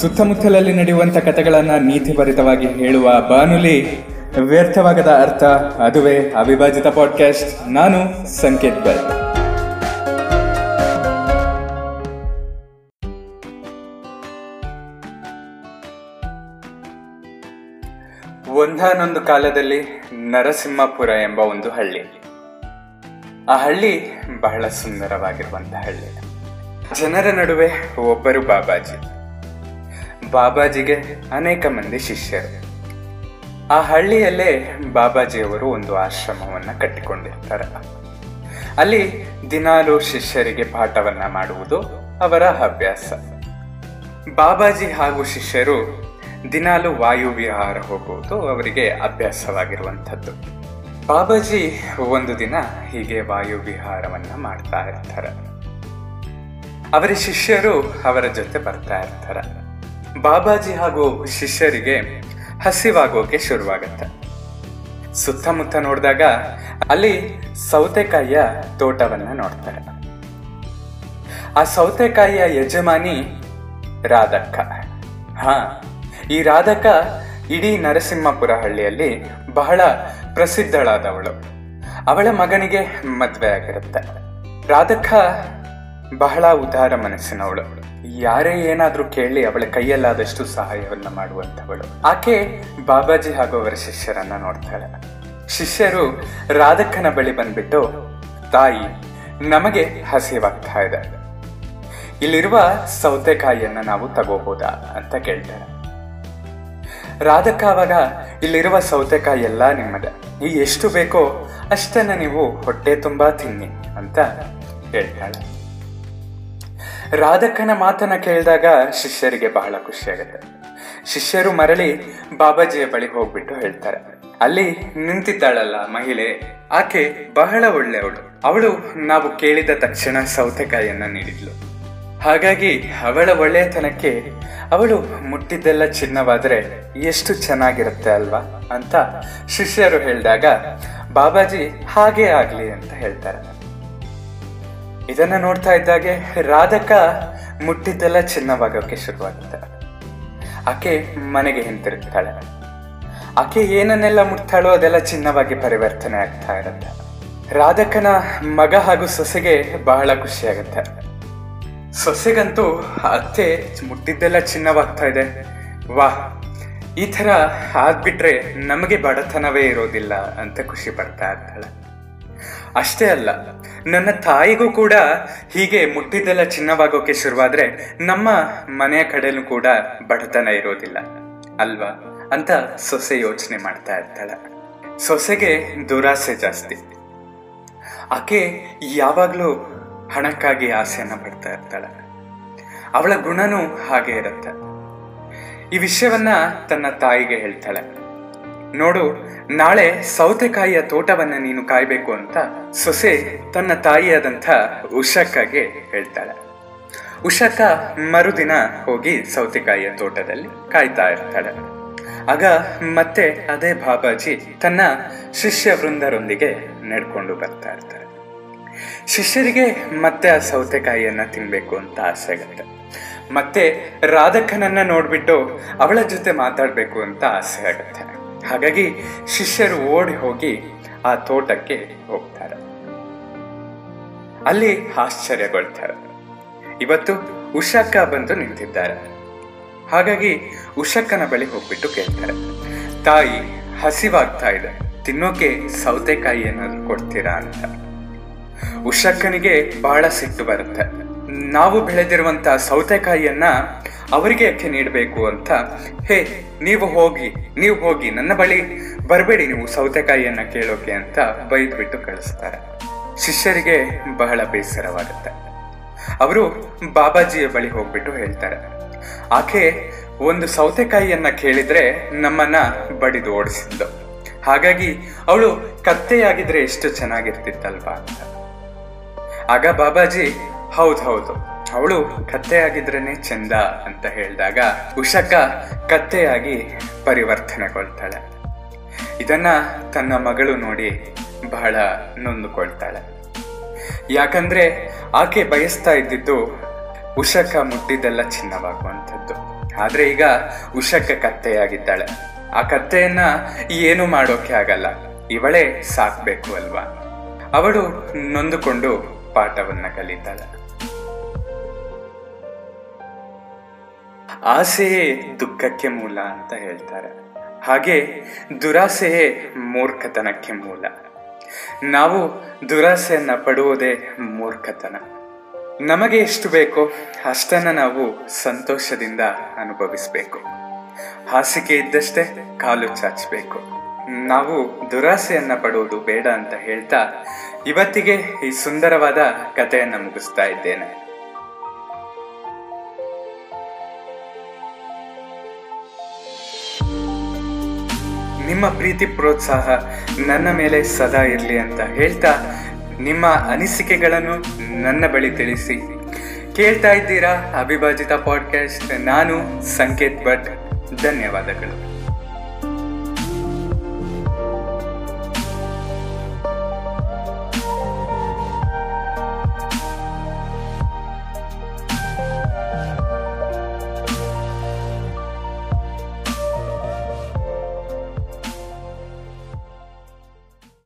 ಸುತ್ತಮುತ್ತಲಲ್ಲಿ ನಡೆಯುವಂಥ ಕಥೆಗಳನ್ನು ನೀತಿಭರಿತವಾಗಿ ಹೇಳುವ ಬಾನುಲಿ. ವ್ಯರ್ಥವಾಗದ ಅರ್ಥ ಅದುವೇ ಅವಿಭಾಜಿತ ಪಾಡ್ಕಾಸ್ಟ್ ನಾನು ಸಂಕೇತ್ ಬಲ್ ಒಂದಾನೊಂದು ಕಾಲದಲ್ಲಿ ನರಸಿಂಹಪುರ ಎಂಬ ಒಂದು ಹಳ್ಳಿ. ಆ ಹಳ್ಳಿ ಬಹಳ ಸುಂದರವಾಗಿರುವಂತಹ ಹಳ್ಳಿ. ಜನರ ನಡುವೆ ಒಬ್ಬರು ಬಾಬಾಜಿ. ಬಾಬಾಜಿಗೆ ಅನೇಕ ಮಂದಿ ಶಿಷ್ಯರು. ಆ ಹಳ್ಳಿಯಲ್ಲೇ ಬಾಬಾಜಿಯವರು ಒಂದು ಆಶ್ರಮವನ್ನು ಕಟ್ಟಿಕೊಂಡಿರ್ತಾರೆ. ಅಲ್ಲಿ ದಿನಾಲು ಶಿಷ್ಯರಿಗೆ ಪಾಠವನ್ನ ಮಾಡುವುದು ಅವರ ಅಭ್ಯಾಸ ಬಾಬಾಜಿ ಹಾಗೂ ಶಿಷ್ಯರು ದಿನಾಲು ವಾಯುವಿಹಾರ ಹೋಗುವುದು ಅವರಿಗೆ ಅಭ್ಯಾಸವಾಗಿರುವಂಥದ್ದು. ಬಾಬಾಜಿ ಒಂದು ದಿನ ಹೀಗೆ ವಾಯು ವಿಹಾರವನ್ನ ಮಾಡ್ತಾ ಇರ್ತಾರೆ. ಅವರ ಶಿಷ್ಯರು ಅವರ ಜೊತೆ ಬರ್ತಾ ಇರ್ತಾರೆ. ಬಾಬಾಜಿ ಹಾಗೂ ಶಿಷ್ಯರಿಗೆ ಹಸಿವಾಗೋಕೆ ಶುರುವಾಗತ್ತೆ. ಸುತ್ತಮುತ್ತ ನೋಡಿದಾಗ ಅಲ್ಲಿ ಸೌತೆಕಾಯಿಯ ತೋಟವನ್ನ ನೋಡ್ತಾರೆ. ಆ ಸೌತೆಕಾಯಿಯ ಯಜಮಾನಿ ರಾಧಕ್ಕ. ಹಾ, ಈ ರಾಧಕ್ಕ ಇಡೀ ನರಸಿಂಹಪುರ ಹಳ್ಳಿಯಲ್ಲಿ ಬಹಳ ಪ್ರಸಿದ್ಧಳಾದವಳು. ಅವಳ ಮಗನಿಗೆ ಮದುವೆ ಆಗಿರುತ್ತೆ. ರಾಧಕ್ಕ ಬಹಳ ಉದಾರ ಮನಸ್ಸಿನವಳು. ಯಾರೇ ಏನಾದರೂ ಕೇಳಿ ಅವಳ ಕೈಯಲ್ಲಾದಷ್ಟು ಸಹಾಯವನ್ನ ಮಾಡುವಂತವಳು ಆಕೆ ಬಾಬಾಜಿ ಹಾಗೂ ಅವರ ಶಿಷ್ಯರನ್ನ ನೋಡ್ತಾಳೆ. ಶಿಷ್ಯರು ರಾಧಕ್ಕನ ಬಳಿ ಬಂದ್ಬಿಟ್ಟು, ತಾಯಿ, ನಮಗೆ ಹಸಿವಾಗ್ತಾ ಇದೆ. ಇಲ್ಲಿರುವ ಸೌತೆಕಾಯಿಯನ್ನ ನಾವು ತಗೋಬೋದಾ? ಅಂತ ಕೇಳ್ತಾರೆ. ರಾಧಕ್ಕ ಅವಾಗ, ಇಲ್ಲಿರುವ ಸೌತೆಕಾಯಿ ಎಲ್ಲ ನಿಮ್ಮದೆ. ಈ ಎಷ್ಟು ಬೇಕೋ ಅಷ್ಟನ್ನ ನೀವು ಹೊಟ್ಟೆ ತುಂಬಾ ತಿನ್ನಿ ಅಂತ ಹೇಳ್ತಾಳೆ. ರಾಧಕ್ಕನ ಮಾತನ್ನ ಕೇಳಿದಾಗ ಶಿಷ್ಯರಿಗೆ ಬಹಳ ಖುಷಿಯಾಗುತ್ತೆ ಶಿಷ್ಯರು ಮರಳಿ ಬಾಬಾಜಿಯ ಬಳಿ ಹೋಗ್ಬಿಟ್ಟು ಹೇಳ್ತಾರೆ. ಅಲ್ಲಿ ನಿಂತಿದ್ದಾಳಲ್ಲ ಮಹಿಳೆ, ಆಕೆ ಬಹಳ ಒಳ್ಳೆಯವಳು. ಅವಳು ನಾವು ಕೇಳಿದ ತಕ್ಷಣ ಸೌತೆಕಾಯಿಯನ್ನ ನೀಡಿದ್ಲು. ಹಾಗಾಗಿ ಅವಳ ಒಳ್ಳೆಯತನಕ್ಕೆ ಅವಳು ಮುಟ್ಟಿದ್ದೆಲ್ಲ ಚಿನ್ನವಾದರೆ ಎಷ್ಟು ಚೆನ್ನಾಗಿರುತ್ತೆ ಅಲ್ವಾ ಅಂತ ಶಿಷ್ಯರು ಹೇಳಿದಾಗ, ಬಾಬಾಜಿ ಹಾಗೆ ಆಗಲಿ ಅಂತ ಹೇಳ್ತಾರೆ. ಇದನ್ನ ನೋಡ್ತಾ ಇದ್ದಾಗೆ ರಾಧಕ ಮುಟ್ಟಿದ್ದೆಲ್ಲ ಚಿನ್ನವಾಗೋಕೆ ಶುರುವಾಗುತ್ತೆ. ಆಕೆ ಮನೆಗೆ ಹಿಂತಿರುಗ್ತಾಳೆ. ಆಕೆ ಏನನ್ನೆಲ್ಲ ಮುಟ್ತಾಳೋ ಅದೆಲ್ಲ ಚಿನ್ನವಾಗಿ ಪರಿವರ್ತನೆ ಆಗ್ತಾ ಇರುತ್ತೆ. ರಾಧಕನ ಮಗ ಹಾಗೂ ಸೊಸೆಗೆ ಬಹಳ ಖುಷಿಯಾಗುತ್ತೆ. ಸೊಸೆಗಂತೂ ಅತ್ತೆ ಮುಟ್ಟಿದ್ದೆಲ್ಲ ಚಿನ್ನವಾಗ್ತಾ ಇದೆ. ವಾಹ್ ಈ ಥರ ಆಗ್ಬಿಟ್ರೆ ನಮಗೆ ಬಡತನವೇ ಇರೋದಿಲ್ಲ ಅಂತ ಖುಷಿ ಪಡ್ತಾ ಇರ್ತಾಳೆ. ಅಷ್ಟೇ ಅಲ್ಲ, ನನ್ನ ತಾಯಿಗೂ ಕೂಡ ಹೀಗೆ ಮುಟ್ಟಿದ್ದೆಲ್ಲ ಚಿನ್ನವಾಗೋಕೆ ಶುರುವಾದ್ರೆ ನಮ್ಮ ಮನೆಯ ಕಡೆನೂ ಕೂಡ ಬಡತನ ಇರೋದಿಲ್ಲ, ಅಲ್ವಾ? ಅಂತ ಸೊಸೆ ಯೋಚನೆ ಮಾಡ್ತಾ ಇರ್ತಾಳೆ ಸೊಸೆಗೆ ದುರಾಸೆ ಜಾಸ್ತಿ. ಆಕೆ ಯಾವಾಗ್ಲೂ ಹಣಕ್ಕಾಗಿ ಆಸೆಯನ್ನ ಪಡ್ತಾ ಇರ್ತಾಳೆ. ಅವಳ ಗುಣನೂ ಹಾಗೆ ಇರುತ್ತೆ. ಈ ವಿಷಯವನ್ನ ತನ್ನ ತಾಯಿಗೆ ಹೇಳ್ತಾಳೆ. ನೋಡು, ನಾಳೆ ಸೌತೆಕಾಯಿಯ ತೋಟವನ್ನ ನೀನು ಕಾಯ್ಬೇಕು ಅಂತ ಸೊಸೆ ತನ್ನ ತಾಯಿಯಾದಂಥ ಉಷಕ್ಕಾಗೆ ಹೇಳ್ತಾಳೆ. ಉಷಕ ಮರುದಿನ ಹೋಗಿ ಸೌತೆಕಾಯಿಯ ತೋಟದಲ್ಲಿ ಕಾಯ್ತಾ ಇರ್ತಾಳೆ. ಆಗ ಮತ್ತೆ ಅದೇ ಬಾಬಾಜಿ ತನ್ನ ಶಿಷ್ಯ ವೃಂದರೊಂದಿಗೆ ನಡ್ಕೊಂಡು ಬರ್ತಾ ಇರ್ತಾರೆ. ಶಿಷ್ಯರಿಗೆ ಮತ್ತೆ ಆ ಸೌತೆಕಾಯಿಯನ್ನ ತಿನ್ಬೇಕು ಅಂತ ಆಸೆ ಆಗುತ್ತೆ. ಮತ್ತೆ ರಾಧಕ್ಕನನ್ನ ನೋಡ್ಬಿಟ್ಟು ಅವಳ ಜೊತೆ ಮಾತಾಡ್ಬೇಕು ಅಂತ ಆಸೆ ಆಗುತ್ತೆ. ಹಾಗಾಗಿ ಶಿಷ್ಯರು ಓಡಿ ಹೋಗಿ ಆ ತೋಟಕ್ಕೆ ಹೋಗ್ತಾರೆ. ಅಲ್ಲಿ ಆಶ್ಚರ್ಯಗೊಳ್ತಾರೆ. ಇವತ್ತು ಉಷಕ್ಕ ಬಂದು ನಿಂತಿದ್ದಾರೆ. ಹಾಗಾಗಿ ಉಷಕ್ಕನ ಬಳಿ ಹೋಗ್ಬಿಟ್ಟು ಕೇಳ್ತಾರೆ. ತಾಯಿ, ಹಸಿವಾಗ್ತಾ ಇದೆ. ತಿನ್ನೋಕೆ ಸೌತೆಕಾಯಿ ಏನಾದ್ರು ಕೊಡ್ತೀರಾ ಅಂತ. ಉಷಕ್ಕನಿಗೆ ಬಹಳ ಸಿಟ್ಟು ಬರುತ್ತೆ. ನಾವು ಬೆಳೆದಿರುವಂಥ ಸೌತೆಕಾಯಿಯನ್ನ ಅವರಿಗೆ ಯಾಕೆ ನೀಡಬೇಕು ಅಂತ. ಹೇ, ನೀವು ಹೋಗಿ ನೀವು ಹೋಗಿ, ನನ್ನ ಬಳಿ ಬರಬೇಡಿ ನೀವು ಸೌತೆಕಾಯಿಯನ್ನ ಕೇಳೋಕೆ ಅಂತ ಬೈದ್ಬಿಟ್ಟು ಕಳಿಸ್ತಾರೆ. ಶಿಷ್ಯರಿಗೆ ಬಹಳ ಬೇಸರವಾಗುತ್ತೆ. ಅವರು ಬಾಬಾಜಿಯ ಬಳಿ ಹೋಗ್ಬಿಟ್ಟು ಹೇಳ್ತಾರೆ, ಆಕೆ ಒಂದು ಸೌತೆಕಾಯಿಯನ್ನ ಕೇಳಿದ್ರೆ ನಮ್ಮನ್ನ ಬಡಿದು ಓಡಿಸಿದ್ದು ಹಾಗಾಗಿ ಅವಳು ಕತ್ತೆಯಾಗಿದ್ರೆ ಎಷ್ಟು ಚೆನ್ನಾಗಿರ್ತಿತ್ತಲ್ವಾ ಅಂತ. ಆಗ ಬಾಬಾಜಿ ಹೌದ್ ಹೌದು. ಅವಳು ಕತ್ತೆಯಾಗಿದ್ರೇನೆ ಚಂದ ಅಂತ ಹೇಳಿದಾಗ ಉಷಕ ಕತ್ತೆಯಾಗಿ ಪರಿವರ್ತನೆಗೊಳ್ತಾಳೆ. ಇದನ್ನ ತನ್ನ ಮಗಳು ನೋಡಿ ಬಹಳ ನೊಂದುಕೊಳ್ತಾಳೆ. ಯಾಕಂದ್ರೆ ಆಕೆ ಬಯಸ್ತಾ ಇದ್ದಿದ್ದು ಉಷಕ ಮುಟ್ಟಿದ್ದೆಲ್ಲ ಚಿನ್ನವಾಗುವಂಥದ್ದು. ಆದ್ರೆ ಈಗ ಉಷಕ ಕತ್ತೆಯಾಗಿದ್ದಾಳೆ. ಆ ಕತ್ತೆಯನ್ನ ಏನು ಮಾಡೋಕೆ ಆಗಲ್ಲ. ಇವಳೇ ಸಾಕ್ಬೇಕು ಅಲ್ವಾ? ಅವಳು ನೊಂದುಕೊಂಡು ಪಾಠವನ್ನ ಕಲಿತಾಳೆ. ಆಸೆಯೇ ದುಃಖಕ್ಕೆ ಮೂಲ ಅಂತ ಹೇಳ್ತಾರೆ. ಹಾಗೆ ದುರಾಸೆಯೇ ಮೂರ್ಖತನಕ್ಕೆ ಮೂಲ. ನಾವು ದುರಾಸೆಯನ್ನು ಪಡುವುದೇ ಮೂರ್ಖತನ. ನಮಗೆ ಎಷ್ಟು ಬೇಕೋ ಅಷ್ಟನ್ನು ನಾವು ಸಂತೋಷದಿಂದ ಅನುಭವಿಸಬೇಕು. ಹಾಸಿಗೆ ಇದ್ದಷ್ಟೇ ಕಾಲು ಚಾಚಬೇಕು. ನಾವು ದುರಾಸೆಯನ್ನು ಪಡುವುದು ಬೇಡ ಅಂತ ಹೇಳ್ತಾ ಇವತ್ತಿಗೆ ಈ ಸುಂದರವಾದ ಕಥೆಯನ್ನು ಮುಗಿಸ್ತಾ ಇದ್ದೇನೆ. ನಿಮ್ಮ ಪ್ರೀತಿ ಪ್ರೋತ್ಸಾಹ ನನ್ನ ಮೇಲೆ ಸದಾ ಇರಲಿ ಅಂತ ಹೇಳ್ತಾ ನಿಮ್ಮ ಅನಿಸಿಕೆಗಳನ್ನು ನನ್ನ ಬಳಿ ತಿಳಿಸಿ. ಕೇಳ್ತಾ ಇದ್ದೀರಾ ಅವಿಭಾಜಿತ ಪಾಡ್ಕಾಸ್ಟ್ ನಾನು ಸಂಕೇತ್ ಭಟ್. ಧನ್ಯವಾದಗಳು.